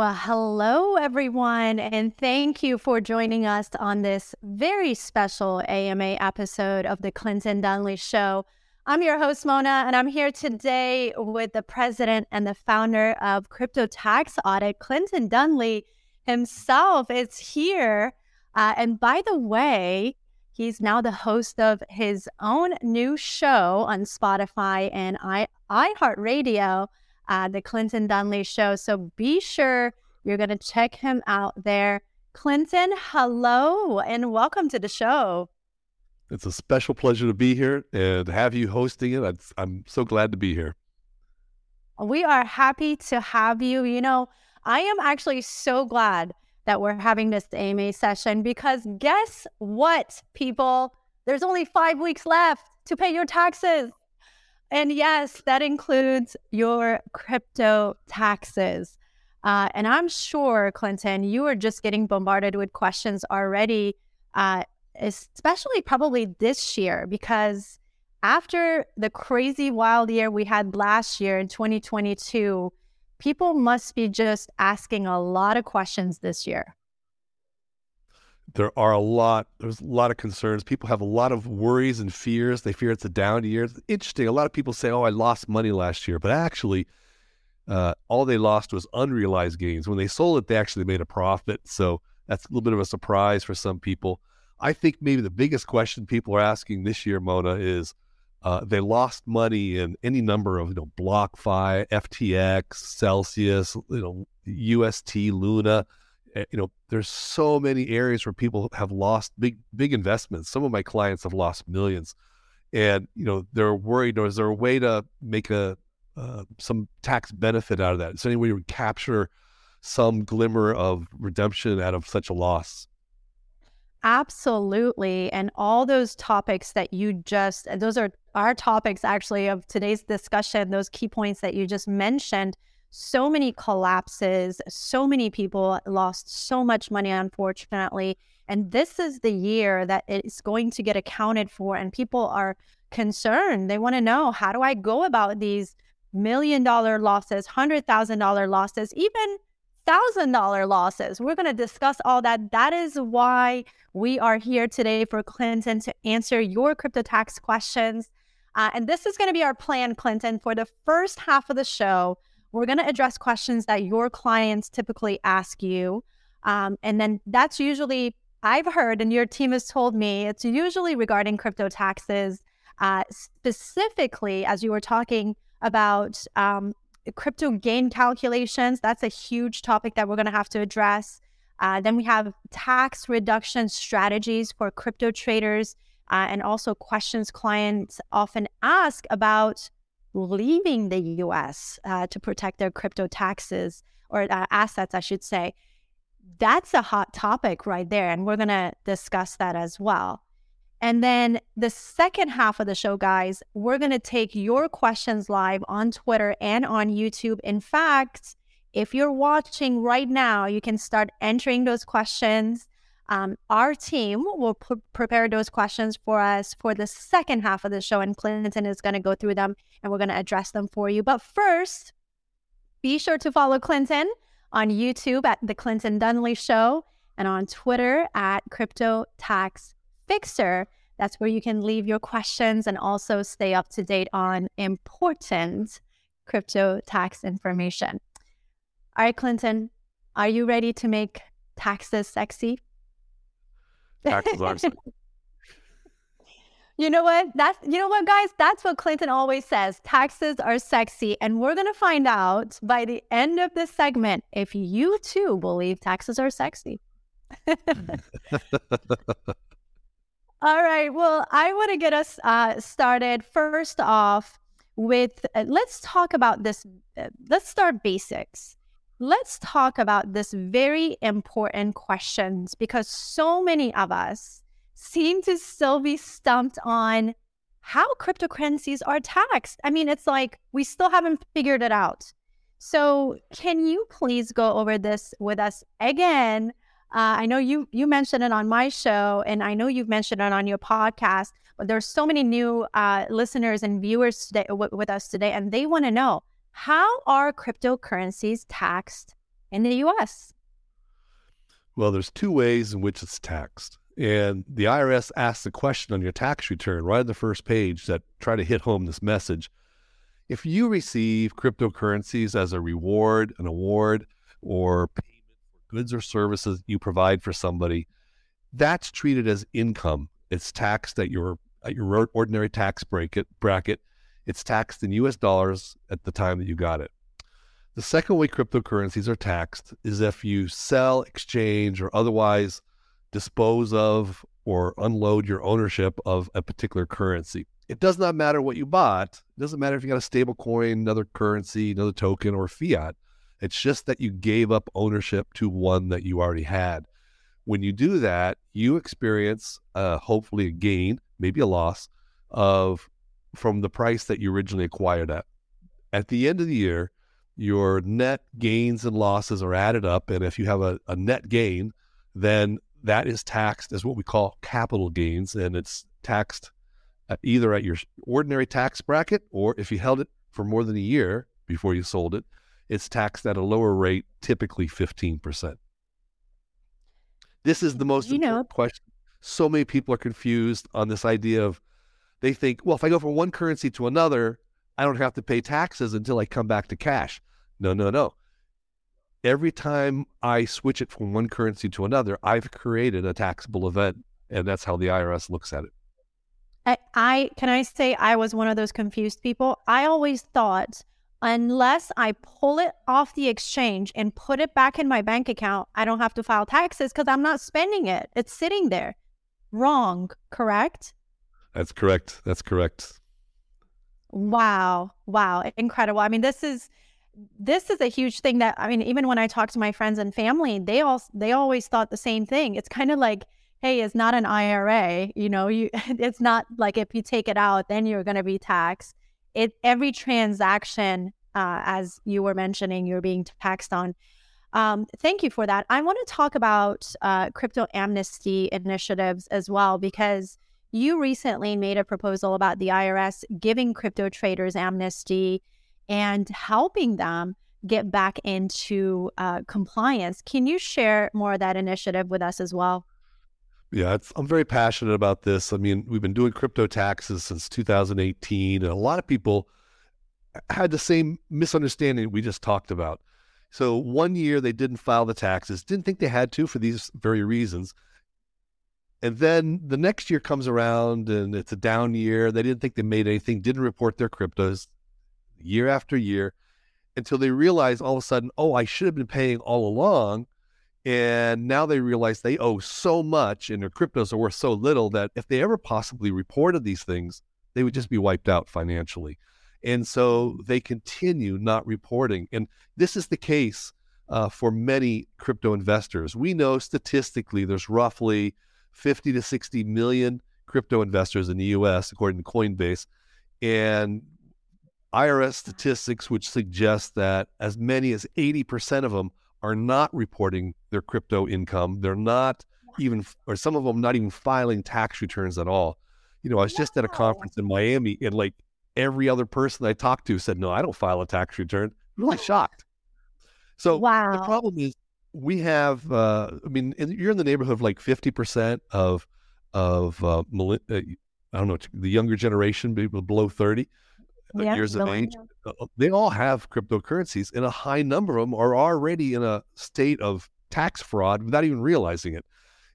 Well, hello, everyone, and thank you for joining us on this very special AMA episode of the Clinton Donnelly Show. I'm your host, Mona, and I'm here today with the president and the founder of Crypto Tax Audit, Clinton Donnelly himself is here. Uh, and by the way, he's now the host of his own new show on Spotify and i iHeartRadio uh, the Clinton Donnelly Show. So be sure you're going to check him out there. Clinton, hello and welcome to the show. It's a special pleasure to be here and have you hosting it. I'm so glad to be here. We are happy to have you. You know, I am actually so glad that we're having this AMA session because guess what, people? There's only five weeks left to pay your taxes. And yes, that includes your crypto taxes. Uh, and I'm sure, Clinton, you are just getting bombarded with questions already, uh, especially probably this year, because after the crazy wild year we had last year in 2022, people must be just asking a lot of questions this year there are a lot there's a lot of concerns. People have a lot of worries and fears. They fear it's a down year. It's interesting. A lot of people say oh i lost money last year. But actually uh, all they lost was unrealized gains. When they sold it they actually made a profit. So that's a little bit of a surprise for some people. I think maybe the biggest question people are asking this year mona is uh, they lost money in any number of you know BlockFi, FTX, Celsius, you know UST, Luna you know, there's so many areas where people have lost big, big investments. Some of my clients have lost millions, and you know, they're worried. Or is there a way to make a uh, some tax benefit out of that? Is there any way to capture some glimmer of redemption out of such a loss? Absolutely. And all those topics that you just, those are our topics actually of today's discussion, those key points that you just mentioned so many collapses, so many people lost so much money, unfortunately. And this is the year that it's going to get accounted for, and people are concerned. They want to know how do I go about these million dollar losses, hundred thousand dollar losses, even thousand dollar losses. We're going to discuss all that. That is why we are here today for Clinton to answer your crypto tax questions. Uh, and this is going to be our plan, Clinton, for the first half of the show. We're going to address questions that your clients typically ask you. Um, and then that's usually, I've heard, and your team has told me, it's usually regarding crypto taxes, uh, specifically as you were talking about um, crypto gain calculations. That's a huge topic that we're going to have to address. Uh, then we have tax reduction strategies for crypto traders, uh, and also questions clients often ask about leaving the US uh, to protect their crypto taxes or uh, assets, I should say. That's a hot topic right there. And we're going to discuss that as well. And then the second half of the show, guys, we're going to take your questions live on Twitter and on YouTube. In fact, if you're watching right now, you can start entering those questions um, our team will p- prepare those questions for us for the second half of the show, and Clinton is going to go through them and we're going to address them for you. But first, be sure to follow Clinton on YouTube at The Clinton Donnelly Show and on Twitter at Crypto Tax Fixer. That's where you can leave your questions and also stay up to date on important crypto tax information. All right, Clinton, are you ready to make taxes sexy? Taxes are You know what? That's you know what, guys. That's what Clinton always says. Taxes are sexy, and we're gonna find out by the end of this segment if you too believe taxes are sexy. All right. Well, I want to get us uh, started first off with uh, let's talk about this. Uh, let's start basics let's talk about this very important questions because so many of us seem to still be stumped on how cryptocurrencies are taxed. I mean, it's like we still haven't figured it out. So, can you please go over this with us again? Uh, I know you you mentioned it on my show, and I know you've mentioned it on your podcast. But there's so many new uh, listeners and viewers today w- with us today, and they want to know how are cryptocurrencies taxed in the US? Well, there's two ways in which it's taxed. And the IRS asks a question on your tax return right on the first page that try to hit home this message. If you receive cryptocurrencies as a reward, an award, or payment for goods or services you provide for somebody, that's treated as income. It's taxed at your at your ordinary tax bracket bracket. It's taxed in US dollars at the time that you got it. The second way cryptocurrencies are taxed is if you sell, exchange, or otherwise dispose of or unload your ownership of a particular currency. It does not matter what you bought. It doesn't matter if you got a stable coin, another currency, another token, or fiat. It's just that you gave up ownership to one that you already had. When you do that, you experience uh, hopefully a gain, maybe a loss of from the price that you originally acquired at. At the end of the year, your net gains and losses are added up. And if you have a, a net gain, then that is taxed as what we call capital gains. And it's taxed either at your ordinary tax bracket or if you held it for more than a year before you sold it, it's taxed at a lower rate, typically 15%. This is the most you important know. question. So many people are confused on this idea of they think, well, if I go from one currency to another, I don't have to pay taxes until I come back to cash. No, no, no. Every time I switch it from one currency to another, I've created a taxable event. And that's how the IRS looks at it. I, I can I say I was one of those confused people. I always thought unless I pull it off the exchange and put it back in my bank account, I don't have to file taxes because I'm not spending it. It's sitting there. Wrong, correct? That's correct. That's correct. Wow. Wow. Incredible. I mean, this is this is a huge thing that I mean, even when I talk to my friends and family, they all they always thought the same thing. It's kind of like, hey, it's not an IRA, you know, you it's not like if you take it out, then you're gonna be taxed. It every transaction, uh, as you were mentioning, you're being taxed on. Um, thank you for that. I want to talk about uh, crypto amnesty initiatives as well because you recently made a proposal about the IRS giving crypto traders amnesty and helping them get back into uh, compliance. Can you share more of that initiative with us as well? Yeah, I'm very passionate about this. I mean, we've been doing crypto taxes since 2018, and a lot of people had the same misunderstanding we just talked about. So one year they didn't file the taxes, didn't think they had to for these very reasons. And then the next year comes around and it's a down year. They didn't think they made anything, didn't report their cryptos year after year until they realize all of a sudden, oh, I should have been paying all along. And now they realize they owe so much and their cryptos are worth so little that if they ever possibly reported these things, they would just be wiped out financially. And so they continue not reporting. And this is the case uh, for many crypto investors. We know statistically there's roughly 50 to 60 million crypto investors in the US, according to Coinbase. And IRS statistics which suggest that as many as 80% of them are not reporting their crypto income. They're not even, or some of them not even filing tax returns at all. You know, I was just at a conference in Miami and like every other person I talked to said, no, I don't file a tax return. I'm really shocked. So wow. the problem is we have, uh, I mean, you're in the neighborhood of like 50% of, of, uh, uh, I don't know, the younger generation, people below 30 uh, yeah, years of age. Uh, they all have cryptocurrencies and a high number of them are already in a state of tax fraud without even realizing it.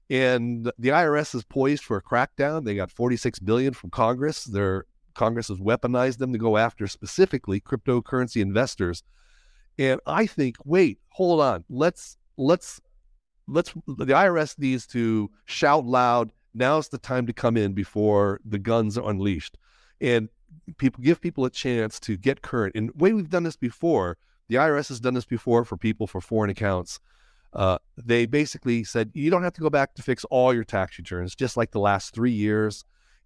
And the IRS is poised for a crackdown. They got 46 billion from Congress. Their Congress has weaponized them to go after specifically cryptocurrency investors. And I think, wait, hold on. Let's let's let's the IRS needs to shout loud. Now's the time to come in before the guns are unleashed, and people give people a chance to get current. And way we've done this before, the IRS has done this before for people for foreign accounts. Uh, they basically said you don't have to go back to fix all your tax returns, just like the last three years,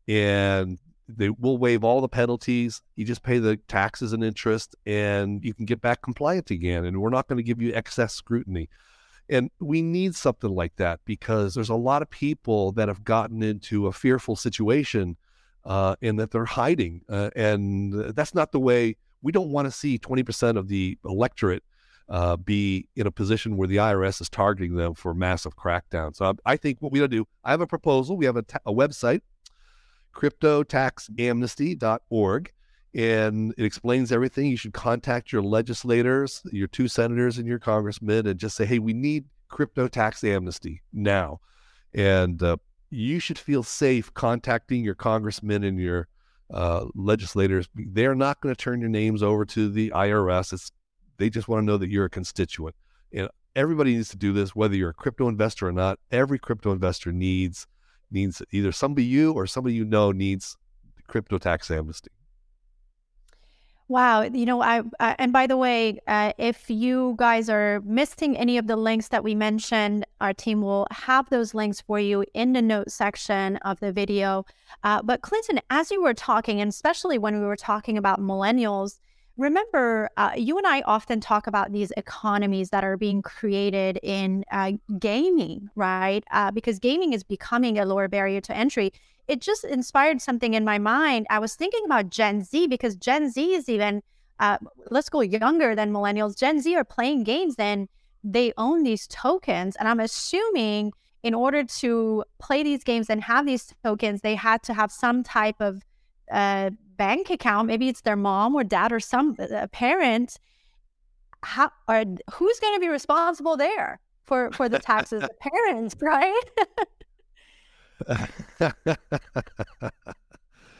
and they will waive all the penalties. You just pay the taxes and interest, and you can get back compliant again. And we're not going to give you excess scrutiny. And we need something like that because there's a lot of people that have gotten into a fearful situation uh, and that they're hiding. Uh, and that's not the way we don't want to see 20% of the electorate uh, be in a position where the IRS is targeting them for massive crackdown. So I, I think what we got to do, I have a proposal. We have a, ta- a website, cryptotaxamnesty.org, and it explains everything. You should contact your legislators, your two senators and your congressmen, and just say, hey, we need crypto tax amnesty now. And uh, you should feel safe contacting your congressmen and your uh, legislators. They're not going to turn your names over to the IRS. It's they just want to know that you're a constituent. And everybody needs to do this, whether you're a crypto investor or not. Every crypto investor needs needs either somebody you or somebody you know needs crypto tax amnesty. Wow, you know, I, I and by the way, uh, if you guys are missing any of the links that we mentioned, our team will have those links for you in the note section of the video. Uh, but Clinton, as you were talking, and especially when we were talking about millennials, remember, uh, you and I often talk about these economies that are being created in uh, gaming, right? Uh, because gaming is becoming a lower barrier to entry. It just inspired something in my mind. I was thinking about Gen Z because Gen Z is even, uh, let's go younger than millennials. Gen Z are playing games and they own these tokens. And I'm assuming in order to play these games and have these tokens, they had to have some type of uh, bank account, maybe it's their mom or dad or some uh, parent, how or who's going to be responsible there for for the taxes? the parents, right?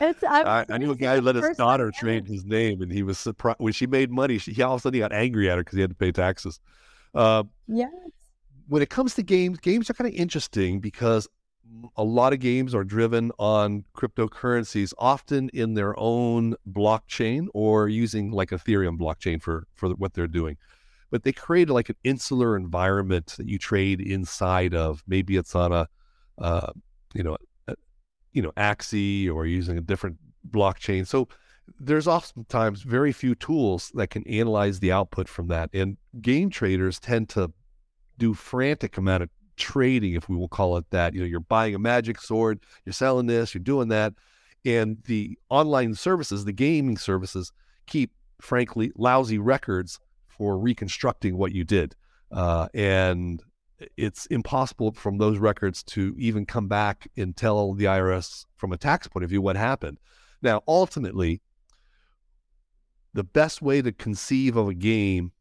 It's, I, I, knew a guy who let his daughter change his name, and he was surprised when she made money. She, he all of a sudden he got angry at her because he had to pay taxes. Uh, yes. When it comes to games, games are kind of interesting because a lot of games are driven on cryptocurrencies, often in their own blockchain or using like Ethereum blockchain for for what they're doing. But they create like an insular environment that you trade inside of. Maybe it's on a, uh, you know, a, you know, Axie or using a different blockchain. So there's oftentimes very few tools that can analyze the output from that, and game traders tend to do frantic amount of trading, if we will call it that. You know, you're buying a magic sword, you're selling this, you're doing that. And the online services, the gaming services, keep, frankly, lousy records for reconstructing what you did. Uh, and it's impossible from those records to even come back and tell the IRS from a tax point of view what happened. Now, ultimately, the best way to conceive of a game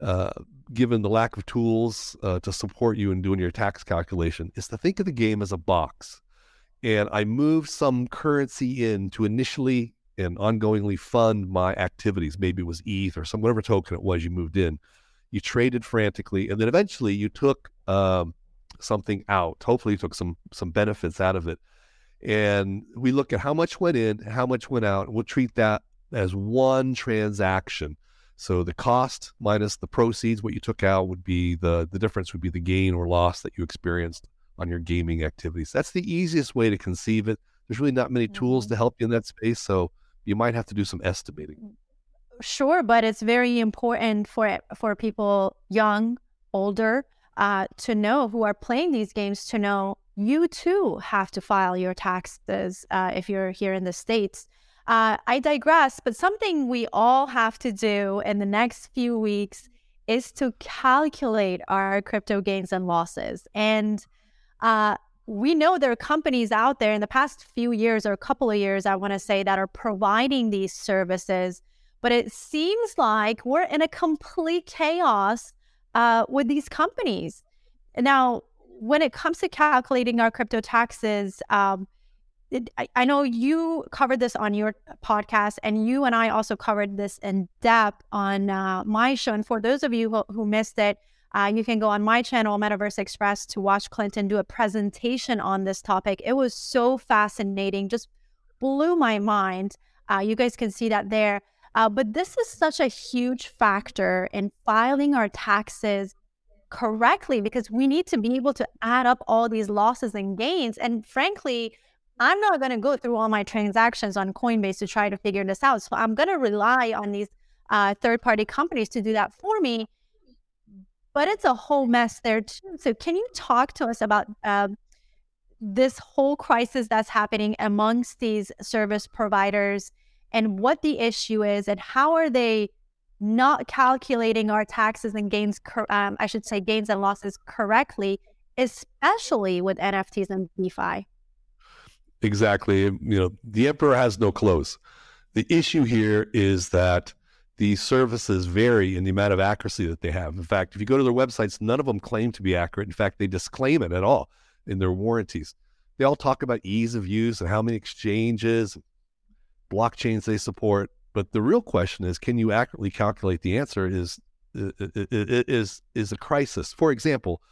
uh, given the lack of tools uh, to support you in doing your tax calculation, is to think of the game as a box. And I move some currency in to initially and ongoingly fund my activities. Maybe it was ETH or some whatever token it was you moved in. You traded frantically, and then eventually you took um, something out. Hopefully, you took some some benefits out of it. And we look at how much went in, how much went out. We'll treat that as one transaction. So the cost minus the proceeds, what you took out would be the the difference would be the gain or loss that you experienced on your gaming activities. That's the easiest way to conceive it. There's really not many tools mm-hmm. to help you in that space, so you might have to do some estimating. Sure, but it's very important for for people young, older, uh, to know who are playing these games to know you too have to file your taxes uh, if you're here in the states. Uh, I digress, but something we all have to do in the next few weeks is to calculate our crypto gains and losses. And uh, we know there are companies out there in the past few years or a couple of years, I want to say, that are providing these services. But it seems like we're in a complete chaos uh, with these companies. Now, when it comes to calculating our crypto taxes, um, I know you covered this on your podcast, and you and I also covered this in depth on uh, my show. And for those of you who, who missed it, uh, you can go on my channel, Metaverse Express, to watch Clinton do a presentation on this topic. It was so fascinating, just blew my mind. Uh, you guys can see that there. Uh, but this is such a huge factor in filing our taxes correctly because we need to be able to add up all these losses and gains. And frankly, I'm not going to go through all my transactions on Coinbase to try to figure this out. So I'm going to rely on these uh, third party companies to do that for me. But it's a whole mess there too. So can you talk to us about uh, this whole crisis that's happening amongst these service providers and what the issue is and how are they not calculating our taxes and gains, um, I should say gains and losses correctly, especially with NFTs and DeFi. Exactly. You know, the emperor has no clothes. The issue here is that these services vary in the amount of accuracy that they have. In fact, if you go to their websites, none of them claim to be accurate. In fact, they disclaim it at all in their warranties. They all talk about ease of use and how many exchanges, blockchains they support. But the real question is, can you accurately calculate the answer? Is is is a crisis. For example,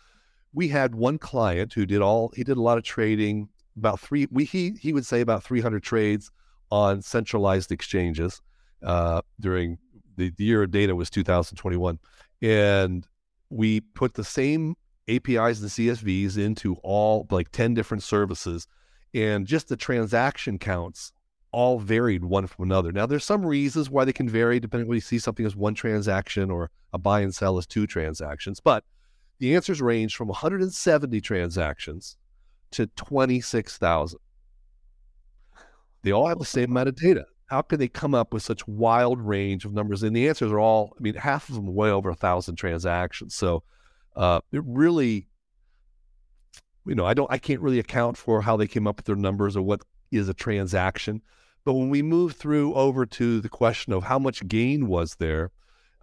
we had one client who did all he did a lot of trading. About three, we he he would say about 300 trades on centralized exchanges uh, during the, the year of data was 2021, and we put the same APIs and CSVs into all like 10 different services, and just the transaction counts all varied one from another. Now, there's some reasons why they can vary depending on whether you see something as one transaction or a buy and sell as two transactions, but the answers range from 170 transactions to 26,000. They all have the same amount of data how could they come up with such wild range of numbers? And the answers are all, I mean, half of them way over a thousand transactions. So uh, it really, you know, I don't, I can't really account for how they came up with their numbers or what is a transaction. But when we move through over to the question of how much gain was there,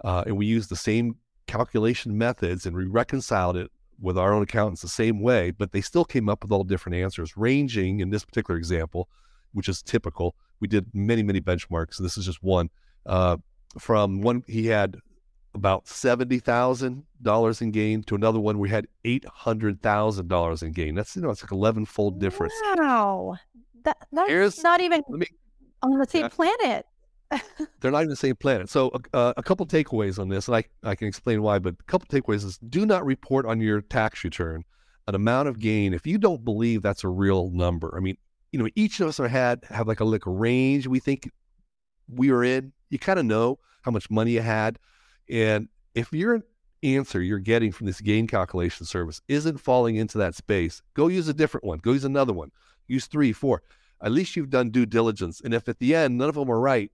uh, and we use the same calculation methods and we reconciled it with our own accountants the same way, but they still came up with all different answers, ranging in this particular example, which is typical we did many, many benchmarks. This is just one. Uh, from one, he had about seventy thousand dollars in gain to another one we had eight hundred thousand dollars in gain. That's you know it's like eleven fold difference. Wow, that that's Here's, not even me, on the same yeah. planet. They're not even the same planet. So uh, a couple takeaways on this, and I I can explain why. But a couple takeaways is do not report on your tax return an amount of gain if you don't believe that's a real number. I mean, you know, each of us are had have like a like a range we think we are in. You kind of know how much money you had, and if your answer you're getting from this gain calculation service isn't falling into that space, go use a different one. Go use another one. Use three, four. At least you've done due diligence. And if at the end none of them are right,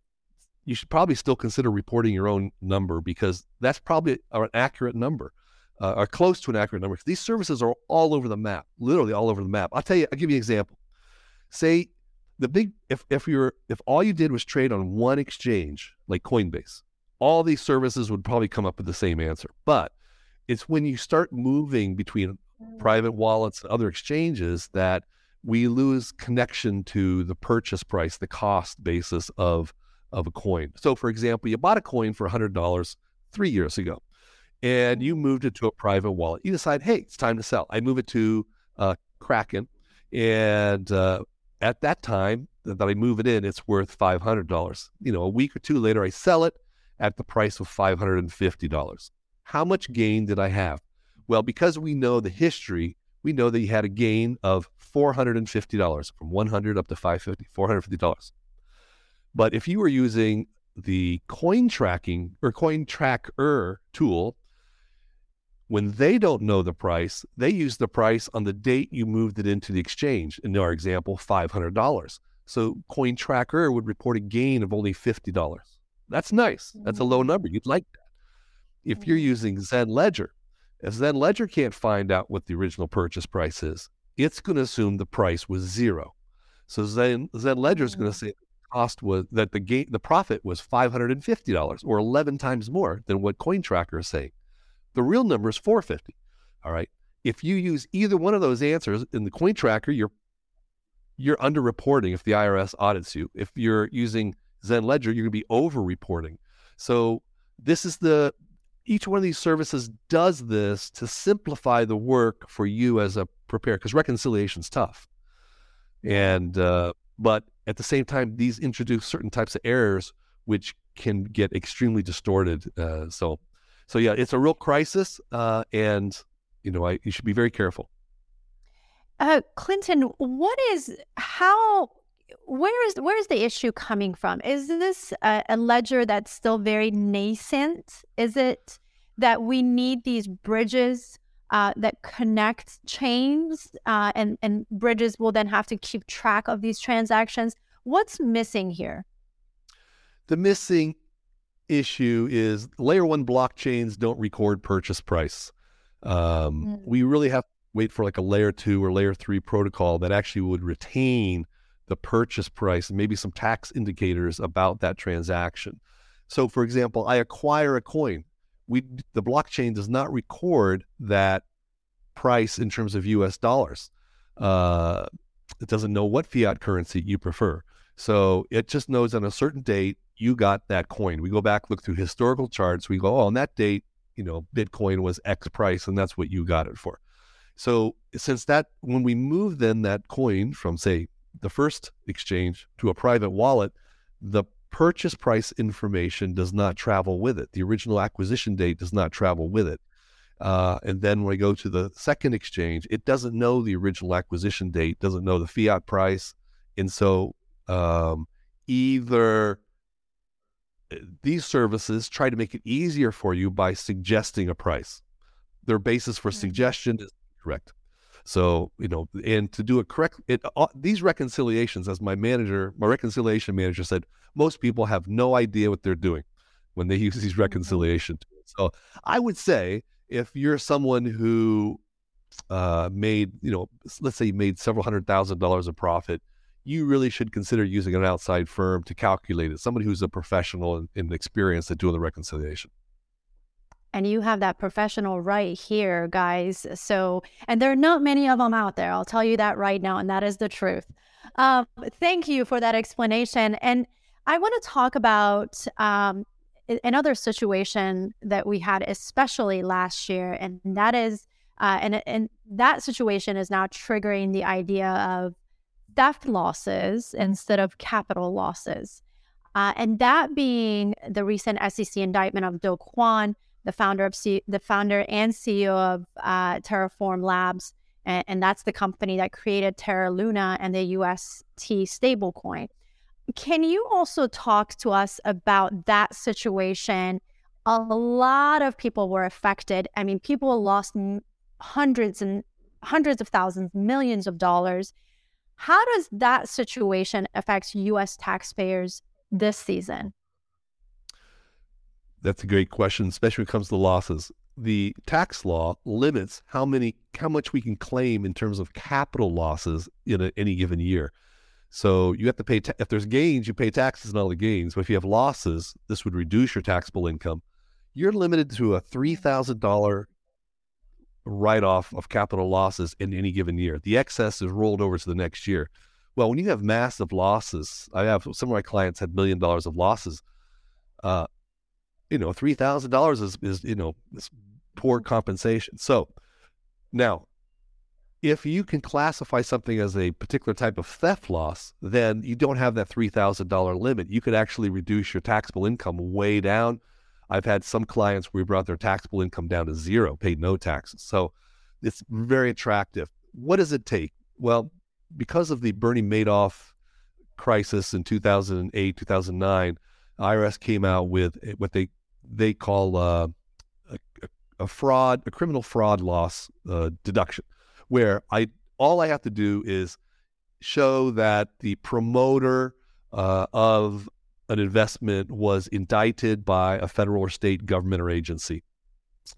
you should probably still consider reporting your own number because that's probably an accurate number. Uh, or close to an accurate number. These services are all over the map, literally all over the map. I'll tell you, I'll give you an example say the big if if you're if all you did was trade on one exchange like Coinbase, all these services would probably come up with the same answer. But it's when you start moving between private wallets and other exchanges that we lose connection to the purchase price, the cost basis of of a coin. So, for example, you bought a coin for $100 three years ago, and you moved it to a private wallet. You decide, hey, it's time to sell. I move it to uh, Kraken, and uh, at that time that I move it in, it's worth $500. You know, a week or two later, I sell it at the price of $550. How much gain did I have? Well, because we know the history, we know that you had a gain of $450 from 100 up to 550, $450. But if you were using the coin tracking or coin tracker tool, when they don't know the price, they use the price on the date you moved it into the exchange. In our example, $500. So Coin Tracker would report a gain of only $50. That's nice. That's a mm. low number. You'd like that. If you're mm. using Zen Ledger, if Zen Ledger can't find out what the original purchase price is, it's going to assume the price was zero. So Zen, Zen Ledger is going to mm. say the cost was that the gain, the profit was $550 or 11 times more than what Coin Tracker is saying. The real number is 450. All right. If you use either one of those answers in the coin tracker, you're you're underreporting if the IRS audits you. If you're using Zen Ledger, you're going to be over reporting. So this is the each one of these services does this to simplify the work for you as a preparer because reconciliation is tough. And uh, but at the same time, these introduce certain types of errors which can get extremely distorted. Uh, so so yeah, it's a real crisis, uh, and you know, I, you should be very careful. Uh, Clinton, what is how? Where is where is the issue coming from? Is this a, a ledger that's still very nascent? Is it that we need these bridges uh, that connect chains, uh, and and bridges will then have to keep track of these transactions? What's missing here? The missing issue is layer one blockchains don't record purchase price. Um, mm. We really have to wait for like a layer two or layer three protocol that actually would retain the purchase price and maybe some tax indicators about that transaction. So, for example, I acquire a coin. We the blockchain does not record that price in terms of U.S. dollars. Uh, it doesn't know what fiat currency you prefer. So it just knows on a certain date you got that coin. We go back, look through historical charts. We go, oh, on that date, you know, Bitcoin was X price, and that's what you got it for. So since that, when we move then that coin from say the first exchange to a private wallet, the purchase price information does not travel with it. The original acquisition date does not travel with it. Uh, and then when we go to the second exchange, it doesn't know the original acquisition date, doesn't know the fiat price. And so um, either uh, these services try to make it easier for you by suggesting a price. Their basis for mm-hmm. suggestion is correct. So, you know, and to do it correct, it, uh, these reconciliations, as my manager, my reconciliation manager said, most people have no idea what they're doing when they use these mm-hmm. reconciliation tools. So I would say if you're someone who uh, made, you know, let's say you made several hundred thousand dollars of profit, you really should consider using an outside firm to calculate it, somebody who's a professional and, and experienced at doing the reconciliation. And you have that professional right here, guys. So, and there are not many of them out there. I'll tell you that right now. And that is the truth. Um, thank you for that explanation. And I want to talk about um, another situation that we had, especially last year, and that is, uh, and and that situation is now triggering the idea of theft losses instead of capital losses, uh, and that being the recent SEC indictment of Do Kwon, the founder of C- the founder and CEO of uh, Terraform Labs, and, and that's the company that created Terra Luna and the UST stablecoin. Can you also talk to us about that situation? A lot of people were affected. I mean, people lost hundreds and hundreds of thousands, millions of dollars. How does that situation affect US taxpayers this season? That's a great question, especially when it comes to losses. The tax law limits how many how much we can claim in terms of capital losses in a, any given year. So you have to pay, ta- if there's gains, you pay taxes on all the gains. But if you have losses, this would reduce your taxable income. You're limited to a $3,000 write off of capital losses in any given year. The excess is rolled over to the next year. Well, when you have massive losses, I have some of my clients had million dollars of losses. Uh, you know, three thousand dollars is is you know is poor mm-hmm. compensation. So now if you can classify something as a particular type of theft loss, then you don't have that $3,000 limit. You could actually reduce your taxable income way down. I've had some clients where we brought their taxable income down to zero, paid no taxes. So it's very attractive. What does it take? Well, because of the Bernie Madoff crisis in 2008, 2009, IRS came out with what they they call uh, a, a, fraud, a criminal fraud loss uh, deduction where I all I have to do is show that the promoter uh, of an investment was indicted by a federal or state government or agency.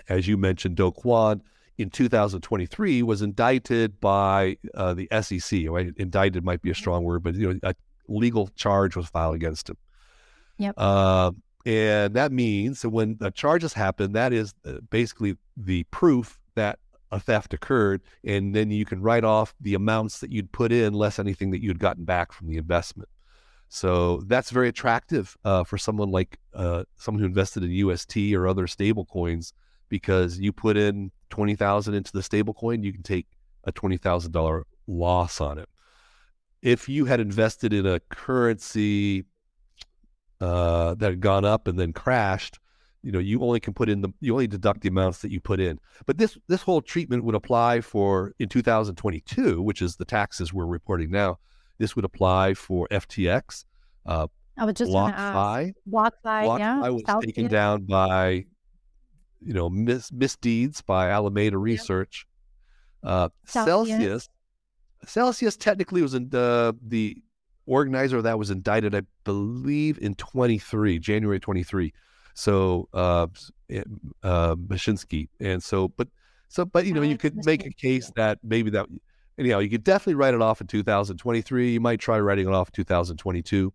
As you mentioned, Do Kwon in 2023 was indicted by uh, the SEC. Right? Indicted might be a strong word, but you know, a legal charge was filed against him. Yep. Uh, and that means that when the charges happen, that is uh, basically the proof that a theft occurred, and then you can write off the amounts that you'd put in less anything that you'd gotten back from the investment. So that's very attractive uh, for someone like uh, someone who invested in UST or other stable coins because you put in twenty thousand into the stable coin, you can take a twenty thousand dollar loss on it. If you had invested in a currency uh, that had gone up and then crashed, you know you only can put in the you only deduct the amounts that you put in but this this whole treatment would apply for in 2022 which is the taxes we're reporting now this would apply for ftx uh I was just BlockFi. BlockFi, yeah. I was South taken down by, you know, mis- misdeeds by Alameda Research. Uh, Celsius, Celsius technically was in the the organizer that was indicted, I believe, in 23, January 23. So uh, uh, Mashinsky, and so but so but you know you could make a case that maybe that anyhow you could definitely write it off in 2023. You might try writing it off in 2022.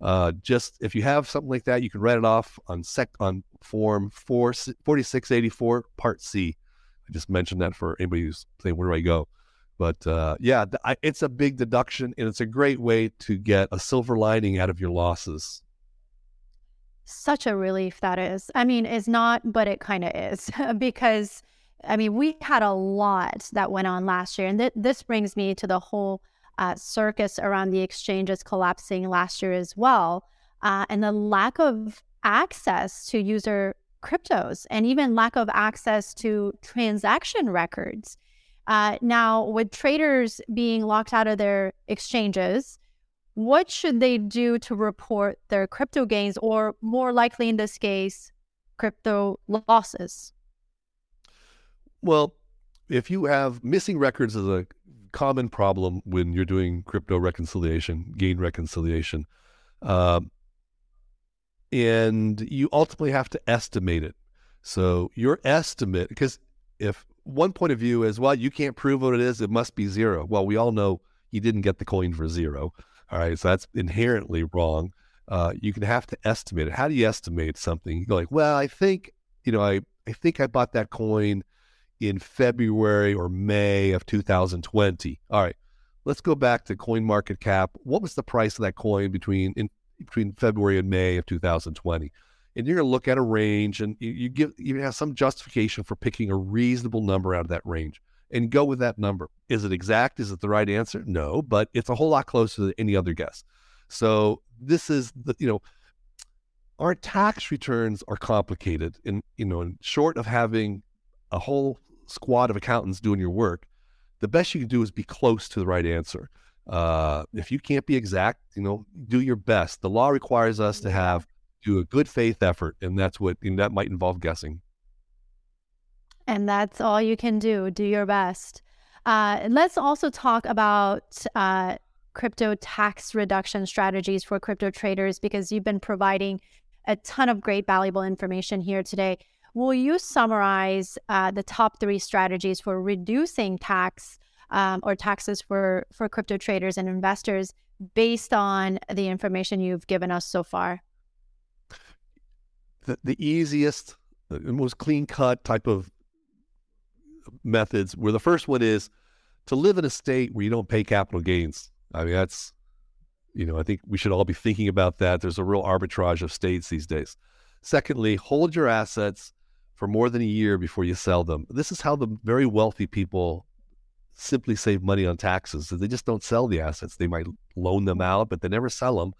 Uh, just if you have something like that, you can write it off on sec on form 4, 4684 part C. I just mentioned that for anybody who's saying where do I go. But uh, yeah, I, it's a big deduction, and it's a great way to get a silver lining out of your losses. Such a relief that is. I mean, it's not, but it kind of is because I mean, we had a lot that went on last year, and th- this brings me to the whole uh, circus around the exchanges collapsing last year as well, uh, and the lack of access to user cryptos and even lack of access to transaction records. Uh, now, with traders being locked out of their exchanges, what should they do to report their crypto gains, or more likely in this case, crypto losses? Well, if you have missing records is a common problem when you're doing crypto reconciliation, gain reconciliation. Uh, and you ultimately have to estimate it. So your estimate, because if one point of view is, well, you can't prove what it is, it must be zero. Well, we all know you didn't get the coin for zero. All right. So that's inherently wrong. Uh, you can have to estimate it. How do you estimate something? You go like, well, I think, you know, I, I think I bought that coin in February or May of 2020. All right, let's go back to Coin Market Cap. What was the price of that coin between in between February and May of 2020? And you're going to look at a range, and you, you give you have some justification for picking a reasonable number out of that range, and go with that number. Is it exact? Is it the right answer? No, but it's a whole lot closer than any other guess. So this is the you know our tax returns are complicated and you know short of having a whole squad of accountants doing your work, the best you can do is be close to the right answer. Uh, if you can't be exact, you know, do your best. The law requires us to have do a good faith effort, and that's what and that might involve guessing. And that's all you can do. Do your best. Uh, let's also talk about uh, crypto tax reduction strategies for crypto traders because you've been providing a ton of great, valuable information here today. Will you summarize uh, the top three strategies for reducing tax um, or taxes for, for crypto traders and investors based on the information you've given us so far? The, the easiest, the most clean cut type of methods, where the first one is to live in a state where you don't pay capital gains. I mean, that's, you know, I think we should all be thinking about that. There's a real arbitrage of states these days. Secondly, hold your assets for more than a year before you sell them. This is how the very wealthy people simply save money on taxes. They just don't sell the assets. They might loan them out, but they never sell them.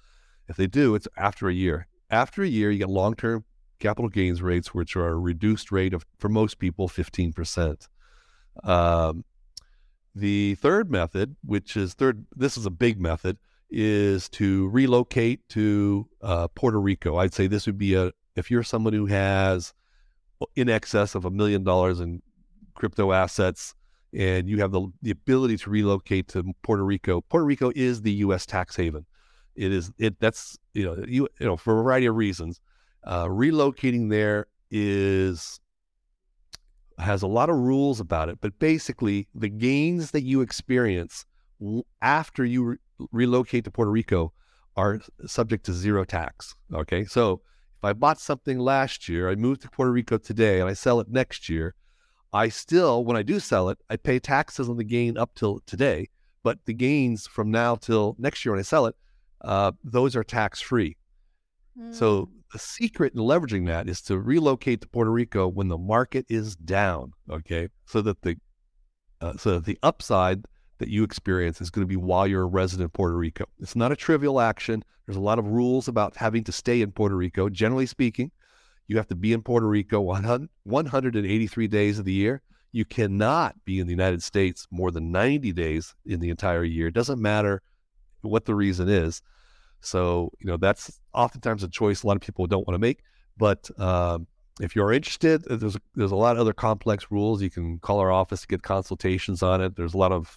If they do, it's after a year. After a year, you get long-term capital gains rates, which are a reduced rate of, for most people, 15%. Um, the third method, which is third, this is a big method, is to relocate to uh, Puerto Rico. I'd say this would be a, if you're someone who has in excess of a million dollars in crypto assets and you have the, the ability to relocate to Puerto Rico. Puerto Rico is the U.S. tax haven. It is it that's you know you you know for a variety of reasons. Uh, relocating there is has a lot of rules about it, but basically the gains that you experience after you re- relocate to Puerto Rico are subject to zero tax. Okay, so if I bought something last year, I moved to Puerto Rico today, and I sell it next year, I still, when I do sell it, I pay taxes on the gain up till today. But the gains from now till next year when I sell it, uh, those are tax free. Mm. So hmm. The secret in leveraging that is to relocate to Puerto Rico when the market is down. Okay, so that the uh, so that the upside that you experience is going to be while you're a resident of Puerto Rico. It's not a trivial action. There's a lot of rules about having to stay in Puerto Rico. Generally speaking, you have to be in Puerto Rico 100, 183 days of the year. You cannot be in the United States more than 90 days in the entire year. It doesn't matter what the reason is. So, you know, that's oftentimes a choice a lot of people don't want to make. But um, if you're interested, there's a, there's a lot of other complex rules. You can call our office to get consultations on it. There's a lot of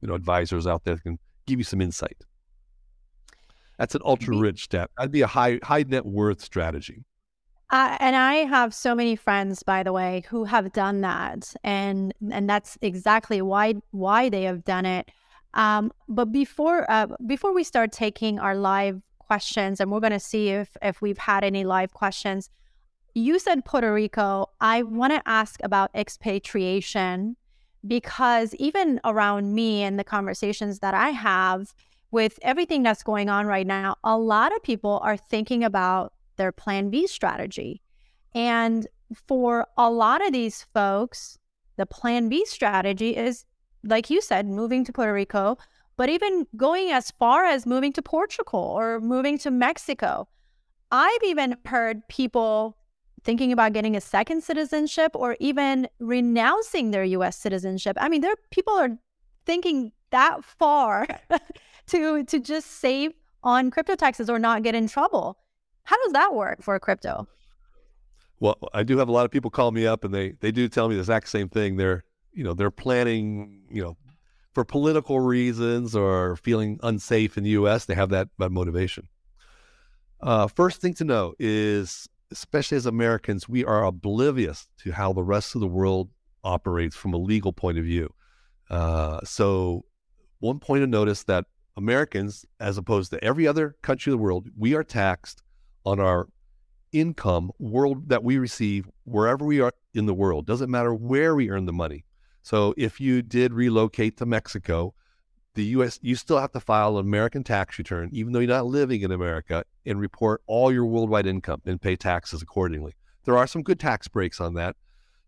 you know advisors out there that can give you some insight. That's an ultra rich step. That'd be a high high net worth strategy. Uh, and I have so many friends, by the way, who have done that, and and that's exactly why why they have done it. Um, but before uh, before we start taking our live questions, and we're going to see if if we've had any live questions. You said Puerto Rico. I want to ask about expatriation because even around me and the conversations that I have with everything that's going on right now, a lot of people are thinking about their plan B strategy. And for a lot of these folks, the plan B strategy is, like you said, moving to Puerto Rico, but even going as far as moving to Portugal or moving to Mexico. I've even heard people thinking about getting a second citizenship or even renouncing their US citizenship. I mean, there people are thinking that far to to just save on crypto taxes or not get in trouble. How does that work for crypto? Well, I do have a lot of people call me up and they they do tell me the exact same thing. They're you know they're planning you know for political reasons or feeling unsafe in the U.S. They have that, that motivation. Uh, first thing to know is, especially as Americans, we are oblivious to how the rest of the world operates from a legal point of view. Uh, so, one point of notice that Americans, as opposed to every other country in the world, we are taxed on our income world that we receive wherever we are in the world. Doesn't matter where we earn the money. So if you did relocate to Mexico, the U.S. you still have to file an American tax return, even though you're not living in America, and report all your worldwide income and pay taxes accordingly. There are some good tax breaks on that.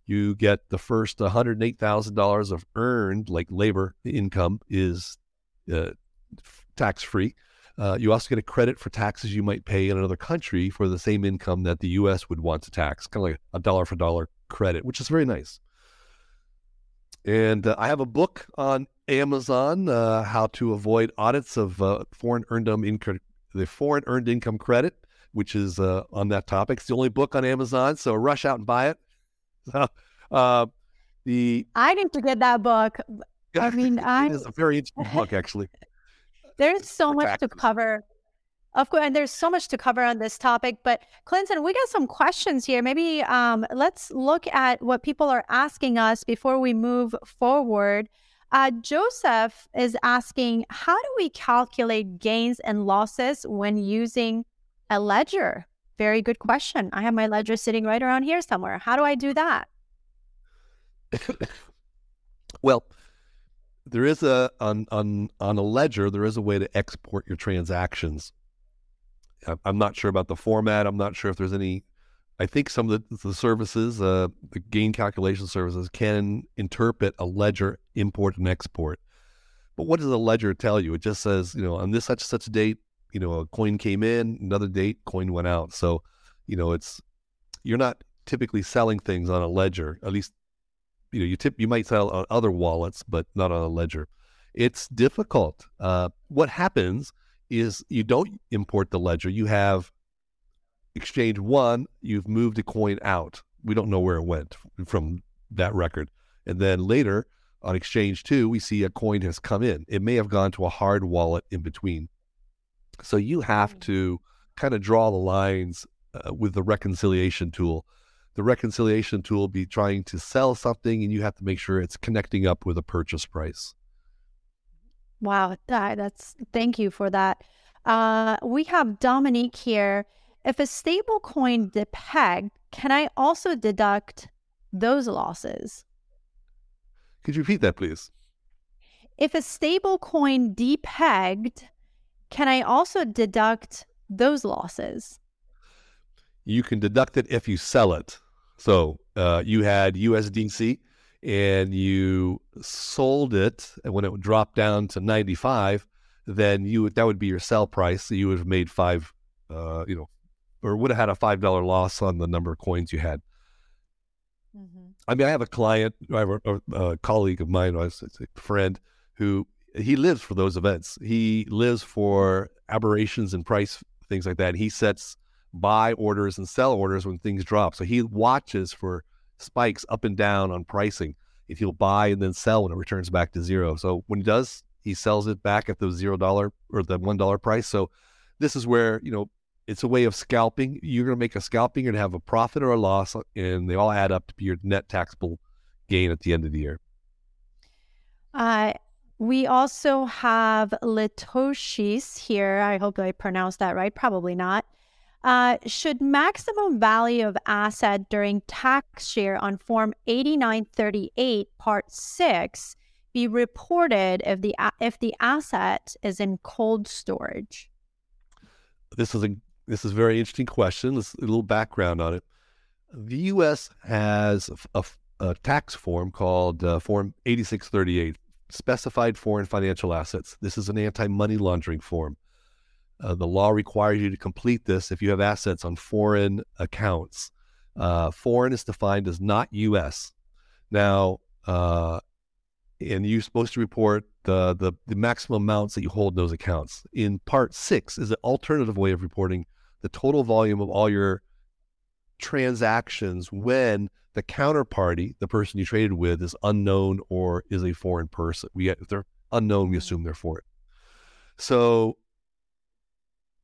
You get the first $108,000 of earned, like labor income, is uh, tax free. Uh, you also get a credit for taxes you might pay in another country for the same income that the U.S. would want to tax, kind of like a dollar for dollar credit, which is very nice. And uh, I have a book on Amazon, uh, how to avoid audits of uh, foreign earned income, the foreign earned income credit, which is uh, on that topic. It's the only book on Amazon, so rush out and buy it. So, uh, the I need to get that book. I mean, I it is a very interesting book, actually. There's so much to cover of course, and there's so much to cover on this topic. But Clinton, we got some questions here. Maybe um, let's look at what people are asking us before we move forward. Uh, Joseph is asking, how do we calculate gains and losses when using a ledger? Very good question. I have my ledger sitting right around here somewhere. How do I do that? well, there is a on on on a ledger there is a way to export your transactions I'm not sure about the format. I'm not sure if there's any. I think some of the, the services, uh, the gain calculation services, can interpret a ledger import and export. But what does a ledger tell you? It just says, you know, on this such such date, you know, a coin came in, another date, coin went out. So, you know, it's you're not typically selling things on a ledger. At least, you know, you tip you might sell on other wallets, but not on a ledger. It's difficult. Uh, what happens is you don't import the ledger. You have exchange one, you've moved a coin out. We don't know where it went from that record. And then later on exchange two, we see a coin has come in. It may have gone to a hard wallet in between. So you have mm. to kind of draw the lines uh, with the reconciliation tool. The reconciliation tool be trying to sell something and you have to make sure it's connecting up with a purchase price. Wow, that, that's thank you for that. Uh, we have Dominique here. If a stable coin depeg, can I also deduct those losses? Could you repeat that, please? If a stable coin depegged, can I also deduct those losses? You can deduct it if you sell it. So uh, you had USDC and you sold it and when it dropped down to 95 then you that would be your sell price. So you would have made five uh, you know or would have had a five dollar loss on the number of coins you had. Mm-hmm. i mean i have a client i have a, a colleague of mine a friend who he lives for those events. He lives for aberrations in price things like that. He sets buy orders and sell orders when things drop. So he watches for spikes up and down on pricing. If he'll buy and then sell when it returns back to zero. So when he does, he sells it back at the zero dollar or the one dollar price. So this is where, you know, it's a way of scalping. You're going to make a scalping, to have a profit or a loss, and they all add up to be your net taxable gain at the end of the year. Uh, we also have Litoshis here. I hope I pronounced that right. Probably not. Uh, should maximum value of asset during tax year on Form 8938, Part 6, be reported if the if the asset is in cold storage? This is a this is a very interesting question. Let's a little background on it. The U.S. has a, a, a tax form called uh, Form 8638, Specified Foreign Financial Assets. This is an anti-money laundering form. Uh, the law requires you to complete this if you have assets on foreign accounts. Uh, foreign is defined as not U.S. Now, uh, and you're supposed to report the, the, the maximum amounts that you hold in those accounts. In Part Six is an alternative way of reporting the total volume of all your transactions when the counterparty, the person you traded with, is unknown or is a foreign person. We if they're unknown, we assume they're foreign. So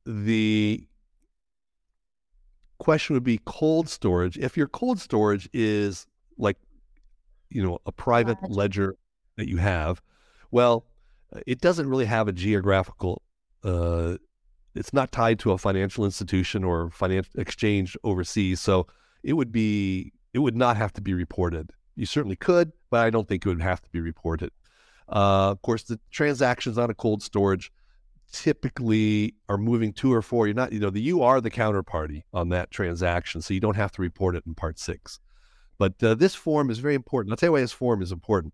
the question would be cold storage. If your cold storage is like, you know, a private ledger that you have, well, it doesn't really have a geographical. Uh, it's not tied to a financial institution or financial exchange overseas, so it would be it would not have to be reported. You certainly could, but I don't think it would have to be reported. Uh, of course, the transactions on a cold storage typically are moving two or four. You're not, you know, the you are the counterparty on that transaction, so you don't have to report it in part six. But uh, this form is very important. I'll tell you why this form is important.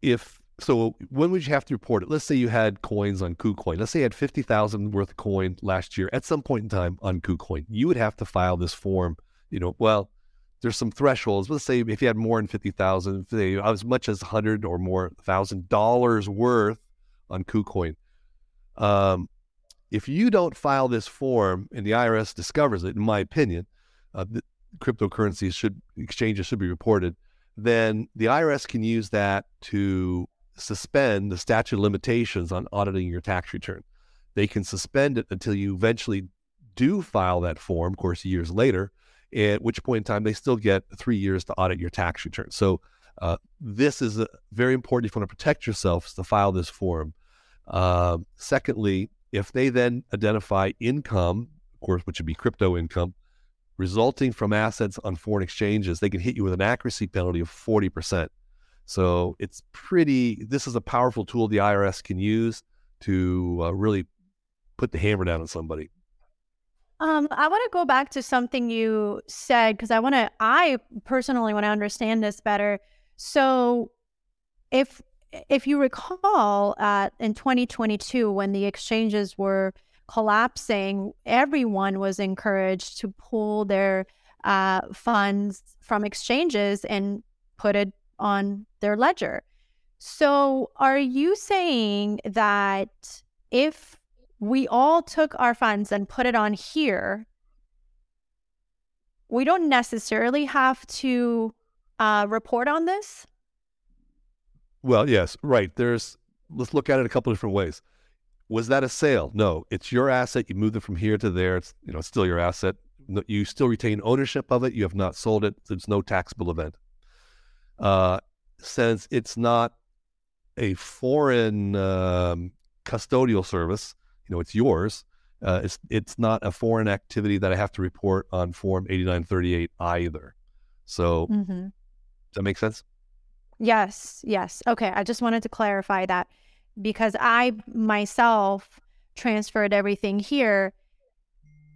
If so, when would you have to report it? Let's say you had coins on KuCoin. Let's say you had fifty thousand worth of coin last year at some point in time on KuCoin. You would have to file this form. You know, well, there's some thresholds. Let's say if you had more than fifty thousand, as much as hundred or more thousand dollars worth on KuCoin. Um, if you don't file this form and the IRS discovers it, in my opinion, uh, cryptocurrencies should exchanges should be reported. Then the IRS can use that to suspend the statute of limitations on auditing your tax return. They can suspend it until you eventually do file that form, of course, years later, at which point in time they still get three years to audit your tax return. So uh, this is a, very important if you want to protect yourself to file this form. Uh, secondly, if they then identify income, of course, which would be crypto income, resulting from assets on foreign exchanges, they can hit you with an accuracy penalty of 40%. So it's pretty, this is a powerful tool the IRS can use to uh, really put the hammer down on somebody. Um, I want to go back to something you said because I want to, I personally want to understand this better. So if if you recall, uh, in 2022, when the exchanges were collapsing, everyone was encouraged to pull their uh, funds from exchanges and put it on their ledger. So, are you saying that if we all took our funds and put it on here, we don't necessarily have to uh, report on this? Well, yes, right. There's let's look at it a couple different ways. Was that a sale? No, it's your asset. You moved it from here to there. It's you know it's still your asset. You still retain ownership of it. You have not sold it. There's no taxable event. Uh, since it's not a foreign um, custodial service, you know it's yours. Uh, it's it's not a foreign activity that I have to report on Form 8938 either. So, mm-hmm. does that make sense? Yes, yes. Okay, I just wanted to clarify that because I myself transferred everything here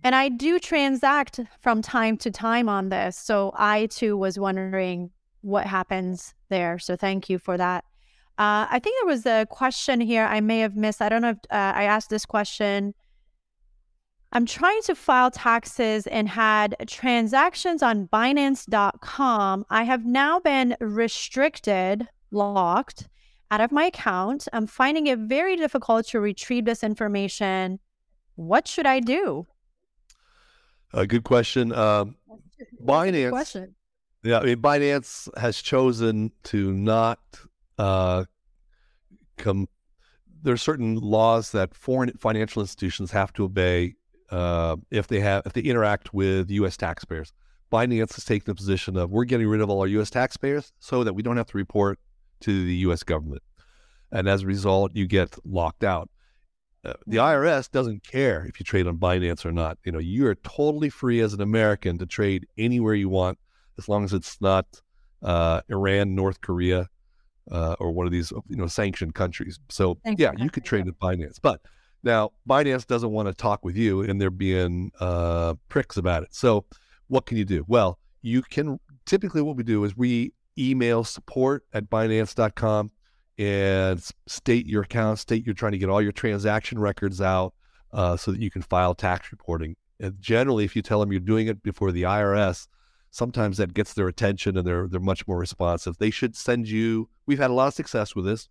and I do transact from time to time on this. So I too was wondering what happens there. So thank you for that. Uh, I think there was a question here I may have missed. I don't know if uh, I asked this question I'm trying to file taxes and had transactions on Binance.com. I have now been restricted, locked out of my account. I'm finding it very difficult to retrieve this information. What should I do? A good question. Um, Binance. Good question. Yeah, I mean, Binance has chosen to not uh, come there are certain laws that foreign financial institutions have to obey uh, if they have if they interact with U.S. taxpayers. Binance has taken the position of we're getting rid of all our U.S. taxpayers so that we don't have to report to the U.S. government, and as a result, you get locked out. Uh, the IRS doesn't care if you trade on Binance or not. You know, you are totally free as an American to trade anywhere you want, as long as it's not uh, Iran, North Korea, uh, or one of these you know sanctioned countries. So Thank yeah, you, you could trade with Binance, but now Binance doesn't want to talk with you, and they're being uh, pricks about it. So what can you do? Well, you can typically what we do is we email support at Binance.com and state your account, state you're trying to get all your transaction records out uh, so that you can file tax reporting. And generally, if you tell them you're doing it before the IRS, sometimes that gets their attention and they're they're much more responsive. They should send you. We've had a lot of success with this,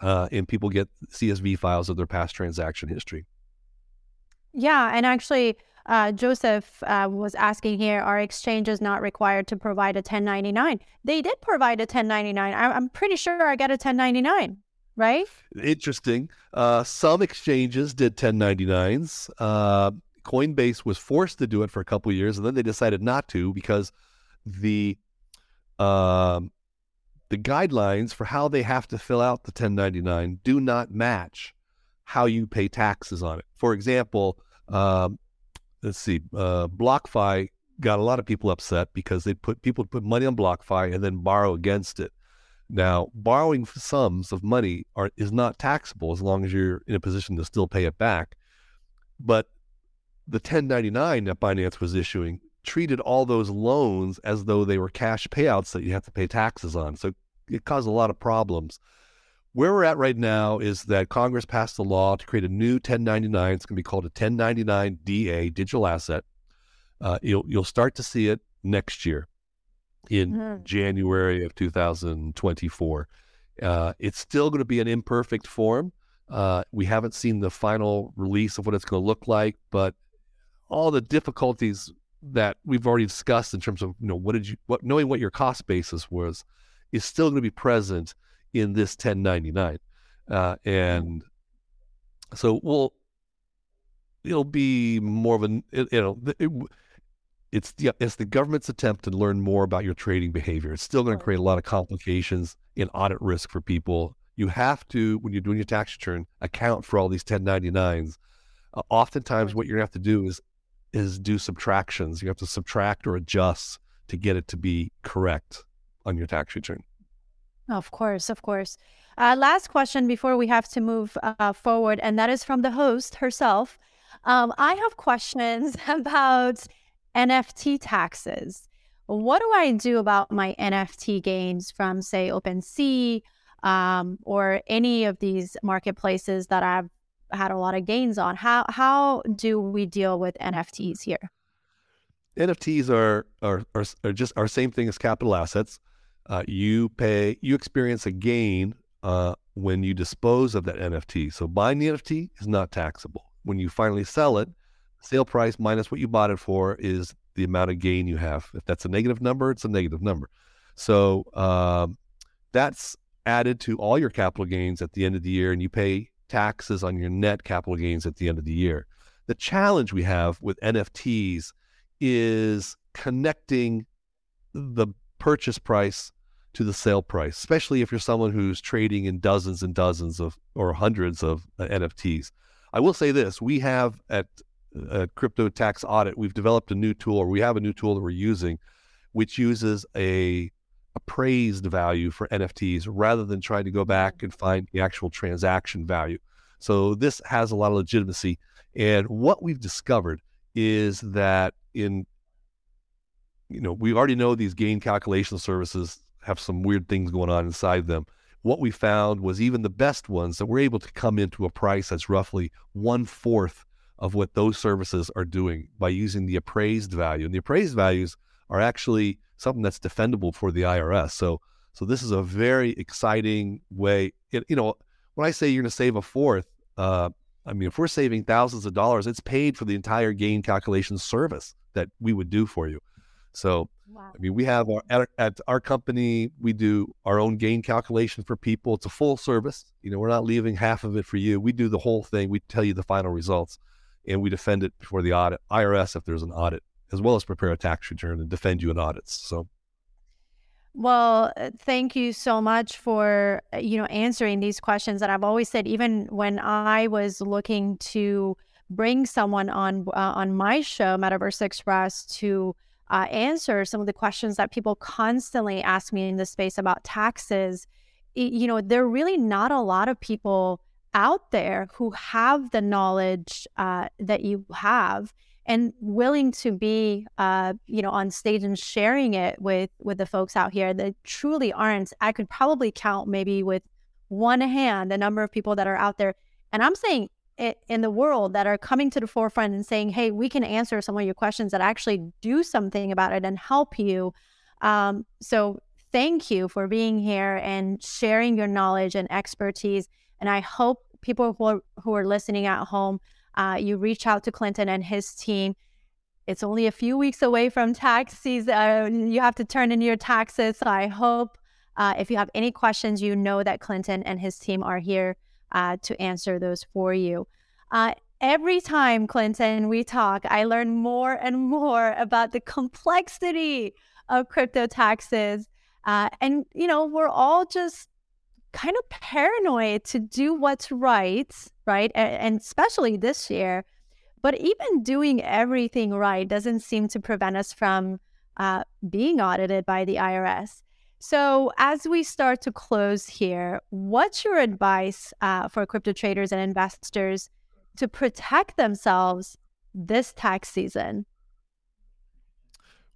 uh, and people get CSV files of their past transaction history. Yeah, and actually, uh, Joseph uh, was asking here: Are exchanges not required to provide a 1099? They did provide a 1099. I- I'm pretty sure I got a 1099 right? Interesting. Uh, some exchanges did 1099s. Uh, Coinbase was forced to do it for a couple years, and then they decided not to because the um, the guidelines for how they have to fill out the 1099 do not match how you pay taxes on it. For example, um, let's see, uh, BlockFi got a lot of people upset because they put people put money on BlockFi and then borrow against it. Now, borrowing sums of money are is not taxable as long as you're in a position to still pay it back. But the 1099 that Binance was issuing treated all those loans as though they were cash payouts that you have to pay taxes on. So it caused a lot of problems. Where we're at right now is that Congress passed a law to create a new 1099. It's going to be called a 1099 DA, digital asset. Uh, you'll you'll start to see it next year, in mm-hmm. January of 2024. Uh, it's still going to be an imperfect form. Uh, we haven't seen the final release of what it's going to look like, but all the difficulties that we've already discussed in terms of you know what did you what knowing what your cost basis was is still going to be present in this 1099 uh, and so we'll it'll be more of an you know it, it's the it's the government's attempt to learn more about your trading behavior. It's still going to create a lot of complications and audit risk for people. You have to when you're doing your tax return account for all these 1099s uh, oftentimes what you're going to have to do is is do subtractions. You have to subtract or adjust to get it to be correct on your tax return. Of course, of course. Uh, last question before we have to move uh, forward, and that is from the host herself. Um, I have questions about NFT taxes. What do I do about my NFT gains from, say, OpenSea um, or any of these marketplaces that I've had a lot of gains on. How how do we deal with NFTs here? NFTs are are are, are just our same thing as capital assets. Uh, you pay you experience a gain uh, when you dispose of that NFT. So buying the NFT is not taxable. When you finally sell it, sale price minus what you bought it for is the amount of gain you have. If that's a negative number, it's a negative number. So uh, that's added to all your capital gains at the end of the year, and you pay taxes on your net capital gains at the end of the year. The challenge we have with NFTs is connecting the purchase price to the sale price, especially if you're someone who's trading in dozens and dozens of or hundreds of uh, NFTs. I will say this we have at uh, Crypto Tax Audit, we've developed a new tool, or we have a new tool that we're using, which uses a appraised value for NFTs rather than trying to go back mm. and find the actual transaction value. So this has a lot of legitimacy. And what we've discovered is that in, you know, we already know these gain calculation services have some weird things going on inside them. What we found was even the best ones that we're able to come into a price that's roughly one fourth of what those services are doing by using the appraised value. And the appraised values are actually something that's defendable for the IRS. So so this is a very exciting way. It, you know, when I say you're going to save a fourth, uh, I mean, if we're saving thousands of dollars, it's paid for the entire gain calculation service that we would do for you. So, wow. I mean, we have our at, at, our company, we do our own gain calculation for people. It's a full service. You know, we're not leaving half of it for you. We do the whole thing. We tell you the final results, and we defend it before the audit IRS if there's an audit, as well as prepare a tax return and defend you in audits. So. Well, uh, thank you so much for uh, you know answering these questions. And I've always said, even when I was looking to bring someone on uh, on my show, Metaverse Express, to uh, answer some of the questions that people constantly ask me in the space about taxes. You know, there are really not a lot of people out there who have the knowledge uh, that you have and willing to be uh, you know on stage and sharing it with with the folks out here that truly aren't i could probably count maybe with one hand the number of people that are out there and i'm saying in the world that are coming to the forefront and saying, hey, we can answer some of your questions that actually do something about it and help you. Um, so thank you for being here and sharing your knowledge and expertise. And I hope people who are, who are listening at home, uh, you reach out to Clinton and his team. It's only a few weeks away from tax season. Uh, you have to turn in your taxes. So I hope uh, if you have any questions, you know that Clinton and his team are here uh, to answer those for you. Uh, every time, Clinton, we talk, I learn more and more about the complexity of crypto taxes. And, you know, we're all just kind of paranoid to do what's right, right? And, especially this year. But even doing everything right doesn't seem to prevent us from uh, being audited by the IRS. So, as we start to close here, what's your advice uh, for crypto traders and investors to protect themselves this tax season?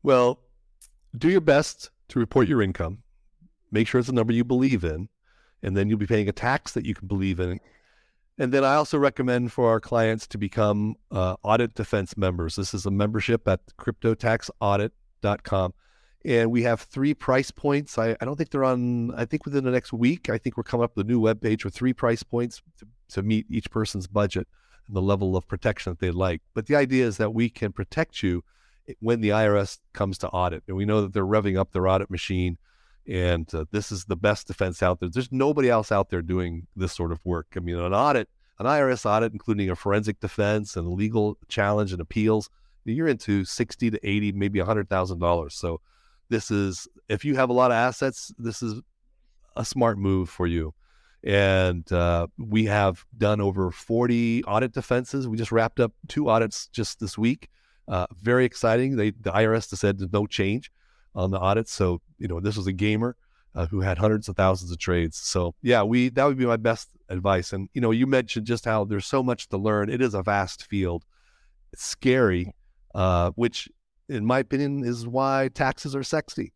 Well, do your best to report your income. Make sure it's a number you believe in, and then you'll be paying a tax that you can believe in. And then I also recommend for our clients to become uh, audit defense members. This is a membership at cryptotaxaudit.com and we have three price points. I, I don't think they're on. I think within the next week, I think we're coming up with a new web page with three price points to, to meet each person's budget and the level of protection that they'd like. But the idea is that we can protect you when the IRS comes to audit, and we know that they're revving up their audit machine. And uh, this is the best defense out there. There's nobody else out there doing this sort of work. I mean, an audit, an IRS audit, including a forensic defense and a legal challenge and appeals, you're into sixty to eighty, maybe a hundred thousand dollars. So this is if you have a lot of assets, this is a smart move for you. And uh, we have done over 40 audit defenses. We just wrapped up two audits just this week. Uh, very exciting. They, the IRS said no change on the audit. So, you know, this was a gamer uh, who had hundreds of thousands of trades. So, yeah, we that would be my best advice. And, you know, you mentioned just how there's so much to learn. It is a vast field. It's scary, uh, which in my opinion, is why taxes are sexy.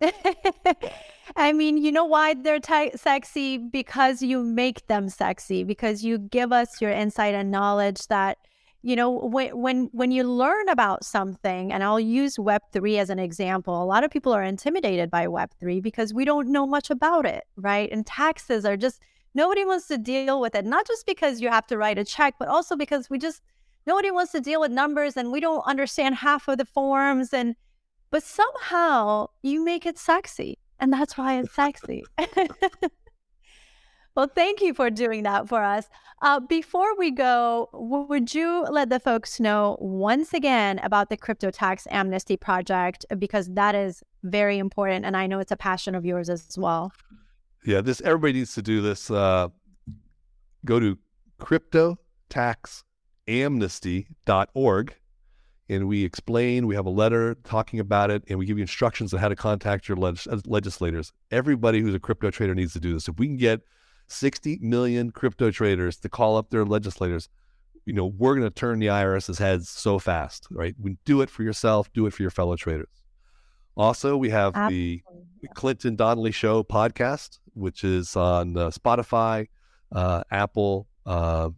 I mean, you know why they're ta- sexy? Because you make them sexy, because you give us your insight and knowledge that, you know, when, when, when you learn about something, and I'll use Web3 as an example, a lot of people are intimidated by Web3 because we don't know much about it, right? And taxes are just, nobody wants to deal with it, not just because you have to write a check, but also because we just, nobody wants to deal with numbers and we don't understand half of the forms and but somehow you make it sexy and that's why it's sexy well thank you for doing that for us uh, before we go would you let the folks know once again about the crypto tax amnesty project because that is very important and i know it's a passion of yours as well yeah this everybody needs to do this uh, go to crypto tax amnesty.org and we explain, we have a letter talking about it, and we give you instructions on how to contact your leg- legislators. Everybody who's a crypto trader needs to do this. If we can get 60 million crypto traders to call up their legislators, you know, we're going to turn the IRS's heads so fast, right? We do it for yourself, do it for your fellow traders. Also, we have Absolutely. the Clinton Donnelly Show podcast, which is on uh, Spotify, uh, Apple, uh,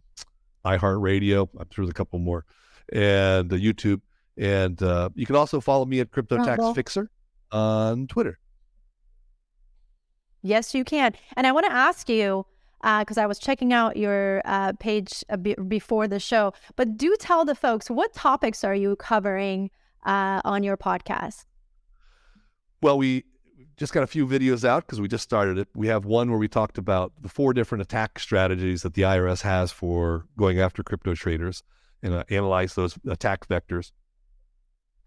iHeartRadio. I'm sure there's a couple more, and uh, YouTube. And uh, you can also follow me at Crypto Tax oh. Fixer on Twitter. Yes, you can. And I want to ask you because uh, I was checking out your uh, page before the show. But do tell the folks what topics are you covering uh, on your podcast? Well, we just got a few videos out because we just started it. We have one where we talked about the four different attack strategies that the IRS has for going after crypto traders and uh, analyze those attack vectors.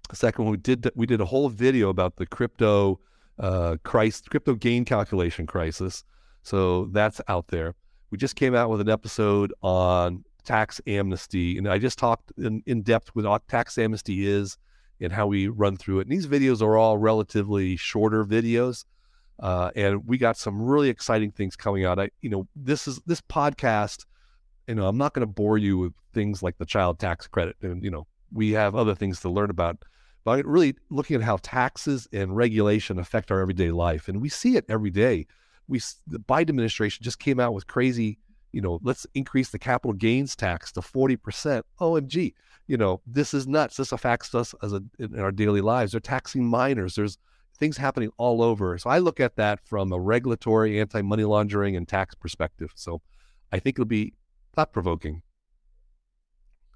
The second one we did we did a whole video about the crypto uh, crisis, crypto gain calculation crisis. So that's out there. We just came out with an episode on tax amnesty, and I just talked in, in depth with what tax amnesty is and how we run through it. And these videos are all relatively shorter videos. Uh, and we got some really exciting things coming out. I, you know, this is this podcast. You know, I'm not going to bore you with things like the child tax credit, and you know, we have other things to learn about. But really looking at how taxes and regulation affect our everyday life, and we see it every day. We the Biden administration just came out with crazy, you know, let's increase the capital gains tax to 40 percent. OMG, you know, this is nuts. This affects us as a, in our daily lives. They're taxing minors. There's things happening all over. So I look at that from a regulatory, anti money laundering, and tax perspective. So I think it'll be thought provoking.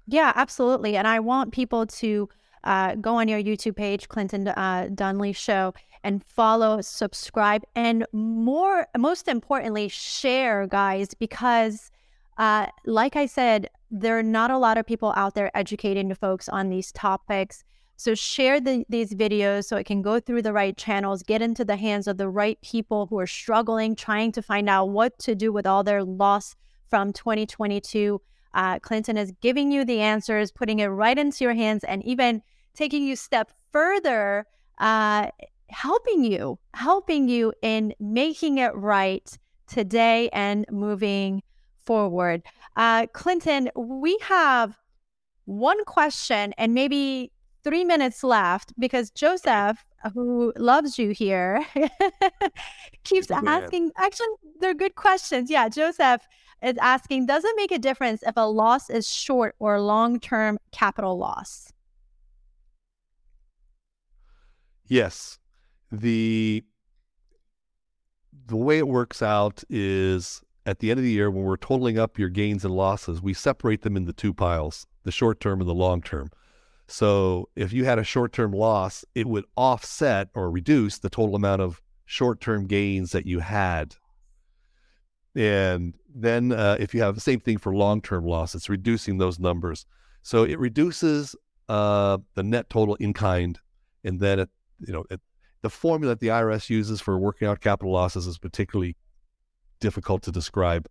Yeah, absolutely. And I want people to uh, go on your YouTube page, Clinton uh, Donnelly Show, and follow, subscribe, and more, most importantly, share, guys, because uh, like I said, there are not a lot of people out there educating the folks on these topics. So share the, these videos so it can go through the right channels, get into the hands of the right people who are struggling, trying to find out what to do with all their loss from 2022. Uh, Clinton is giving you the answers, putting it right into your hands, and even taking you step further, uh, helping you, helping you in making it right today and moving forward. Uh, Clinton, we have one question and maybe three minutes left because Joseph, who loves you here, keeps asking. Actually, they're good questions. Yeah, Joseph is asking Does it make a difference if a loss is short or long term capital loss? Yes. The the way it works out is at the end of the year, when we're totaling up your gains and losses, we separate them into two piles the short term and the long term. So if you had a short term loss, it would offset or reduce the total amount of short term gains that you had. And then uh, if you have the same thing for long term loss, it's reducing those numbers. So it reduces uh, the net total in kind. And then, it, you know, it, the formula that the IRS uses for working out capital losses is particularly difficult to describe,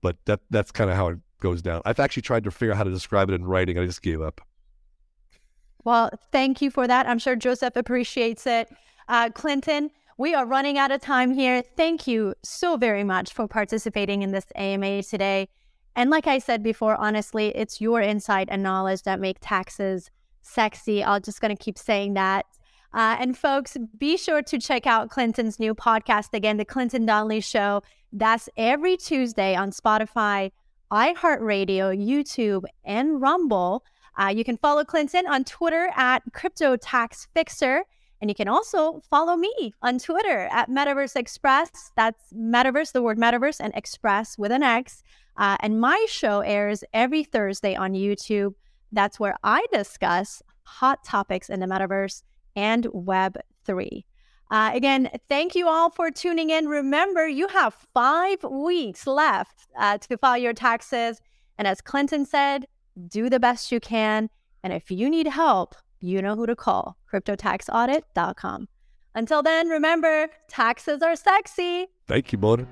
but that that's kind of how it goes down. I've actually tried to figure out how to describe it in writing. I just gave up. Well, thank you for that. I'm sure Joseph appreciates it. Uh, Clinton, we are running out of time here. Thank you so very much for participating in this AMA today. And like I said before, honestly, it's your insight and knowledge that make taxes sexy. I'm just going to keep saying that. Uh, and folks, be sure to check out Clinton's new podcast again, The Clinton Donnelly Show. That's every Tuesday on Spotify, iHeartRadio, YouTube, and Rumble. Uh, you can follow Clinton on Twitter at Crypto Tax Fixer. And you can also follow me on Twitter at Metaverse Express. That's Metaverse, the word Metaverse, and Express with an X. Uh, and my show airs every Thursday on YouTube. That's where I discuss hot topics in the Metaverse and Web3. Uh, again, thank you all for tuning in. Remember, you have five weeks left uh, to file your taxes. And as Clinton said, do the best you can. And if you need help, you know who to call cryptotaxaudit.com. Until then, remember, taxes are sexy. Thank you, Mona.